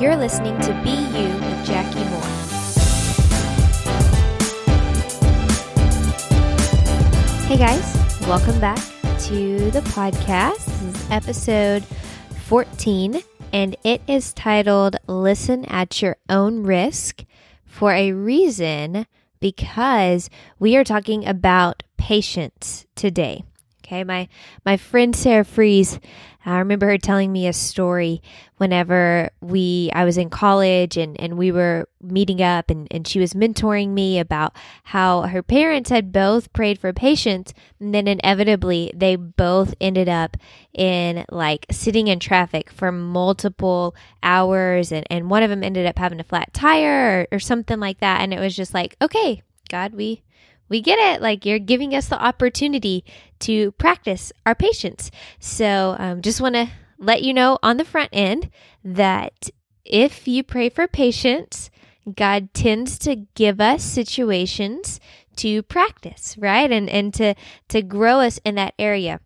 You're listening to Be You with Jackie Moore. Hey guys, welcome back to the podcast. This is episode 14, and it is titled Listen at Your Own Risk for a reason because we are talking about patience today. Okay, my my friend Sarah Fries, I remember her telling me a story whenever we I was in college and, and we were meeting up and, and she was mentoring me about how her parents had both prayed for patience and then inevitably they both ended up in like sitting in traffic for multiple hours and, and one of them ended up having a flat tire or, or something like that and it was just like, okay, God, we we get it. Like you're giving us the opportunity to practice our patience. So, um, just want to let you know on the front end that if you pray for patience, God tends to give us situations to practice, right? And and to to grow us in that area.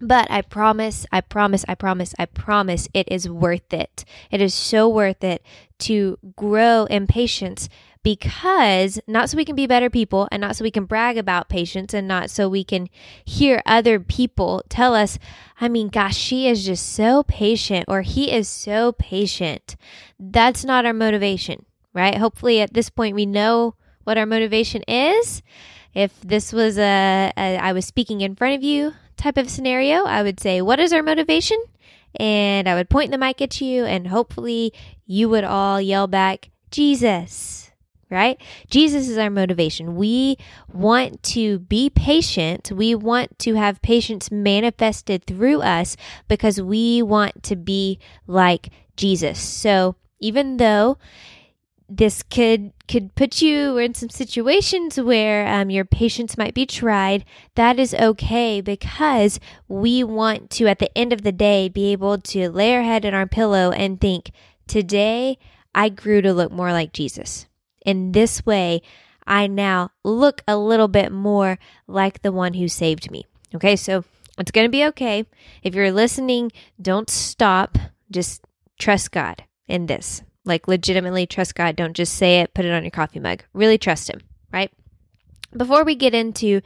But I promise, I promise, I promise, I promise it is worth it. It is so worth it to grow in patience because not so we can be better people and not so we can brag about patience and not so we can hear other people tell us, I mean, gosh, she is just so patient or he is so patient. That's not our motivation, right? Hopefully at this point we know what our motivation is. If this was a, a I was speaking in front of you type of scenario, I would say, what is our motivation? And I would point the mic at you and hopefully you would all yell back, Jesus right? Jesus is our motivation. We want to be patient. We want to have patience manifested through us because we want to be like Jesus. So even though this could could put you in some situations where um, your patience might be tried. That is okay because we want to, at the end of the day, be able to lay our head in our pillow and think, "Today, I grew to look more like Jesus." In this way, I now look a little bit more like the one who saved me. Okay, so it's going to be okay. If you're listening, don't stop. Just trust God in this. Like, legitimately trust God. Don't just say it, put it on your coffee mug. Really trust Him, right? Before we get into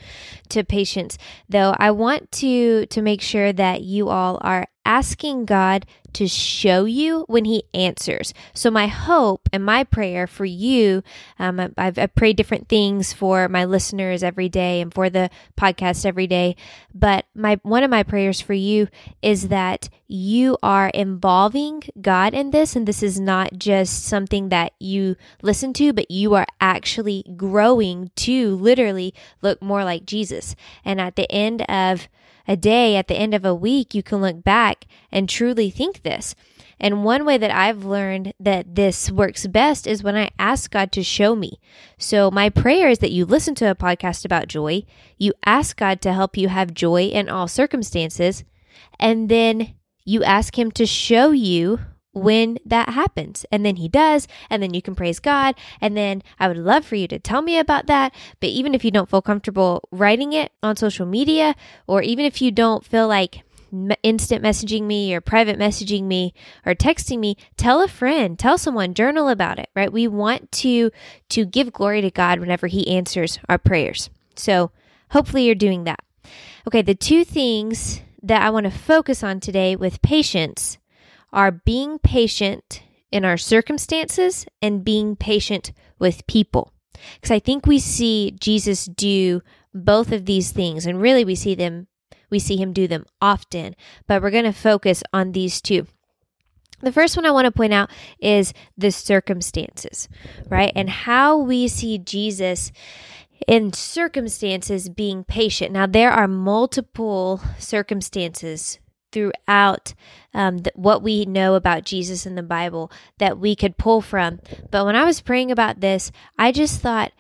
to patience, though, I want to to make sure that you all are asking God to show you when He answers. So, my hope and my prayer for you, um, I've, I've, prayed different things for my listeners every day and for the podcast every day. But my one of my prayers for you is that you are involving God in this, and this is not just something that you listen to, but you are actually growing to literally look more like Jesus. And at the end of a day, at the end of a week, you can look back and truly think this. And one way that I've learned that this works best is when I ask God to show me. So, my prayer is that you listen to a podcast about joy, you ask God to help you have joy in all circumstances, and then you ask Him to show you when that happens. And then he does, and then you can praise God. And then I would love for you to tell me about that. But even if you don't feel comfortable writing it on social media, or even if you don't feel like instant messaging me or private messaging me or texting me tell a friend tell someone journal about it right we want to to give glory to god whenever he answers our prayers so hopefully you're doing that okay the two things that i want to focus on today with patience are being patient in our circumstances and being patient with people. Because I think we see Jesus do both of these things, and really we see them, we see him do them often, but we're going to focus on these two. The first one I want to point out is the circumstances, right? And how we see Jesus in circumstances being patient. Now, there are multiple circumstances throughout um, th- what we know about Jesus in the Bible that we could pull from. But when I was praying about this, I just thought,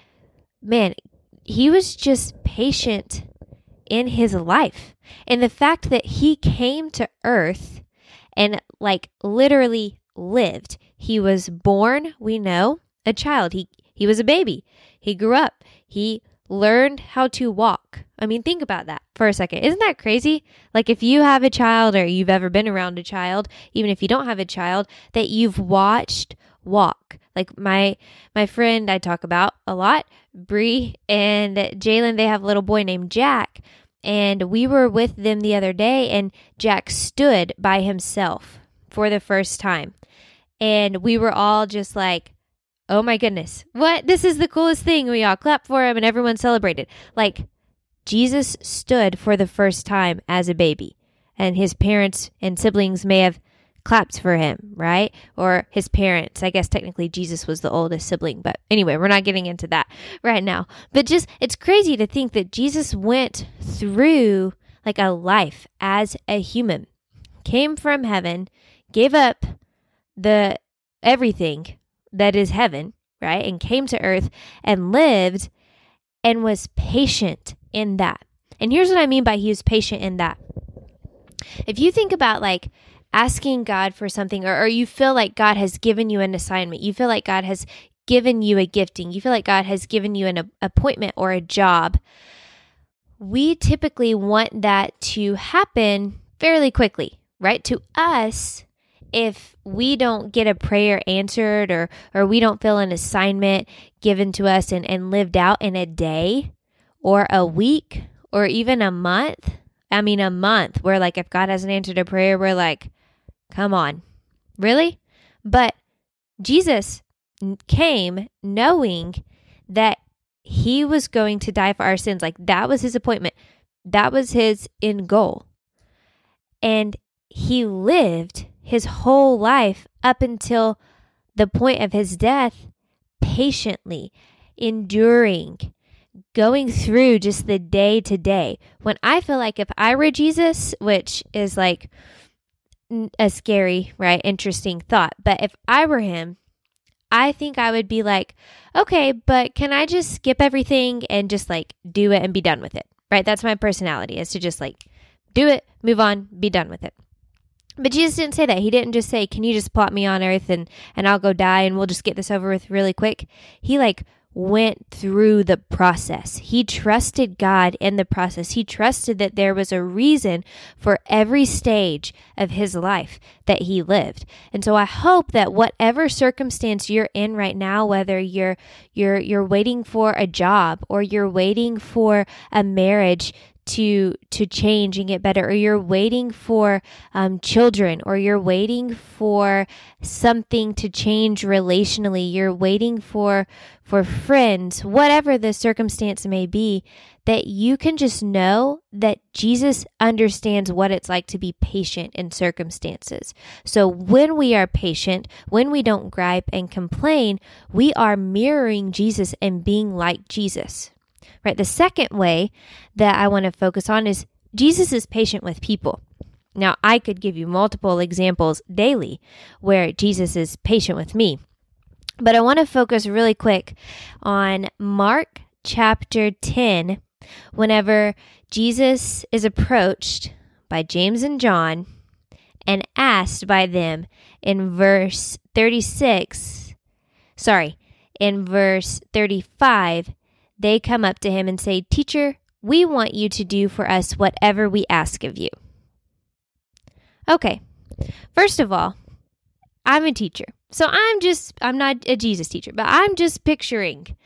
man, he was just patient in his life. And the fact that he came to earth and like literally lived. He was born, we know, a child. He he was a baby. He grew up. He learned how to walk. I mean, think about that for a second. Isn't that crazy? Like, if you have a child or you've ever been around a child, even if you don't have a child, that you've watched walk. Like my my friend I talk about a lot, Bree and Jalen, they have a little boy named Jack, and we were with them the other day, and Jack stood by himself for the first time, and we were all just like, "Oh my goodness, what? This is the coolest thing!" We all clapped for him, and everyone celebrated. Like Jesus stood for the first time as a baby, and his parents and siblings may have clapped for him, right? Or his parents. I guess technically Jesus was the oldest sibling, but anyway, we're not getting into that right now. But just, it's crazy to think that Jesus went through like a life as a human, came from heaven, gave up the everything that is heaven, right? And came to earth and lived and was patient in that. And here's what I mean by he was patient in that. If you think about like asking God for something, or, or you feel like God has given you an assignment, you feel like God has given you a gifting, you feel like God has given you an a- appointment or a job, we typically want that to happen fairly quickly, right? To us, if we don't get a prayer answered or or we don't feel an assignment given to us and, and lived out in a day or a week or even a month, I mean a month where like if God hasn't answered a prayer, we're like, Come on. Really? But Jesus came knowing that he was going to die for our sins. Like that was his appointment. That was his end goal. And he lived his whole life up until the point of his death patiently, enduring, going through just the day to day. When I feel like if I were Jesus, which is like a scary, right? Interesting thought. But if I were him, I think I would be like, okay, but can I just skip everything and just like do it and be done with it? Right? That's my personality is to just like do it, move on, be done with it. But Jesus didn't say that. He didn't just say, "Can you just plot me on earth and and I'll go die and we'll just get this over with really quick." He like went through the process. He trusted God in the process. He trusted that there was a reason for every stage of his life that he lived. And so I hope that whatever circumstance you're in right now, whether you're you're you're waiting for a job or you're waiting for a marriage to to change and get better or you're waiting for um, children or you're waiting for something to change relationally you're waiting for for friends whatever the circumstance may be that you can just know that Jesus understands what it's like to be patient in circumstances. So when we are patient, when we don't gripe and complain, we are mirroring Jesus and being like Jesus right? The second way that I want to focus on is Jesus is patient with people. Now, I could give you multiple examples daily where Jesus is patient with me, but I want to focus really quick on Mark chapter 10 whenever Jesus is approached by James and John and asked by them in verse 36, sorry, in verse 35, they come up to him and say, Teacher, we want you to do for us whatever we ask of you. Okay, first of all, I'm a teacher. So I'm just, I'm not a Jesus teacher, but I'm just picturing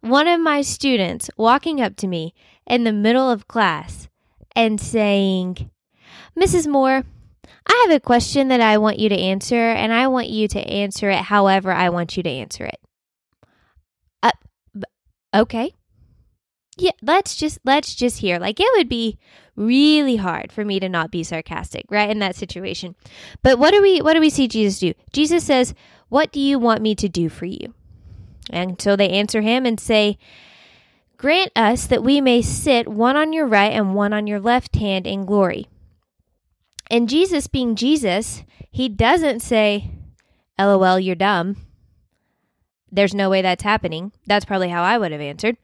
one of my students walking up to me in the middle of class and saying, Mrs. Moore, I have a question that I want you to answer, and I want you to answer it however I want you to answer it okay. Yeah let's just let's just hear. Like it would be really hard for me to not be sarcastic right in that situation. But what do we what do we see jesus do? Jesus says what do you want me to do for you? And so they answer him and say grant us that we may sit one on your right and one on your left hand in glory. And jesus being jesus he doesn't say lol you're dumb there's no way that's happening. That's probably how I would have answered.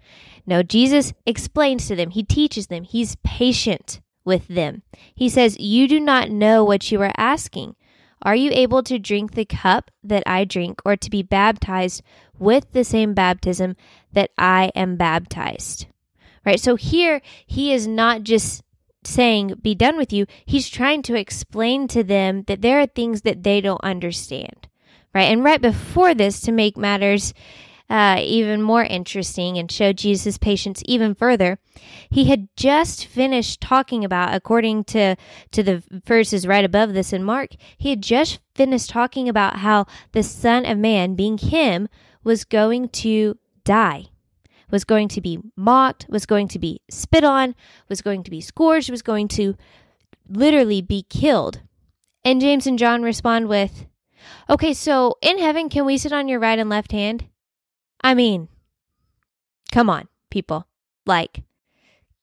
No, Jesus explains to them, He teaches them, He's patient with them. He says, You do not know what you are asking. Are you able to drink the cup that I drink, or to be baptized with the same baptism that I am baptized? right? So here he is not just saying, be done with you. He's trying to explain to them that there are things that they don't understand, right? And right before this, to make matters uh, even more interesting and show Jesus' patience even further, he had just finished talking about, according to, to the verses right above this in Mark, he had just finished talking about how the Son of Man, being him, was going to die was going to be mocked, was going to be spit on, was going to be scourged, was going to literally be killed. And James and John respond with, Okay, so in heaven, can we sit on your right and left hand? I mean, come on, people. Like,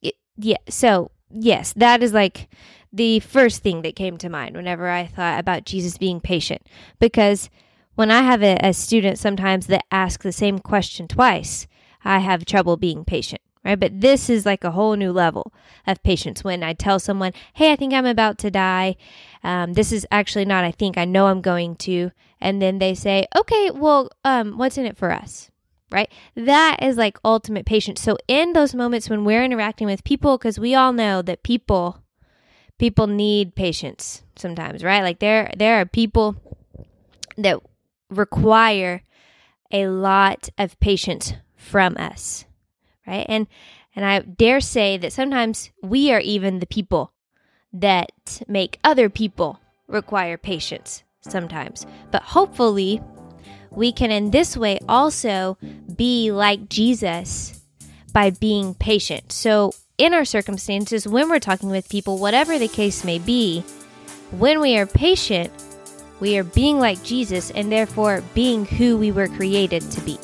it, yeah, so yes, that is like the first thing that came to mind whenever I thought about Jesus being patient. Because when I have a, a student sometimes that asks the same question twice, I have trouble being patient. Right? But this is like a whole new level of patience when I tell someone, hey, I think I'm about to die. Um, this is actually not, I think, I know I'm going to. And then they say, okay, well, um, what's in it for us? right? That is like ultimate patience. So in those moments when we're interacting with people, because we all know that people people need patience sometimes, right? Like there there are people that require a lot of patience from us, right? And and I dare say that sometimes we are even the people that make other people require patience sometimes. But hopefully we can in this way also be like Jesus by being patient. So, in our circumstances, when we're talking with people, whatever the case may be, when we are patient, we are being like Jesus and therefore being who we were created to be.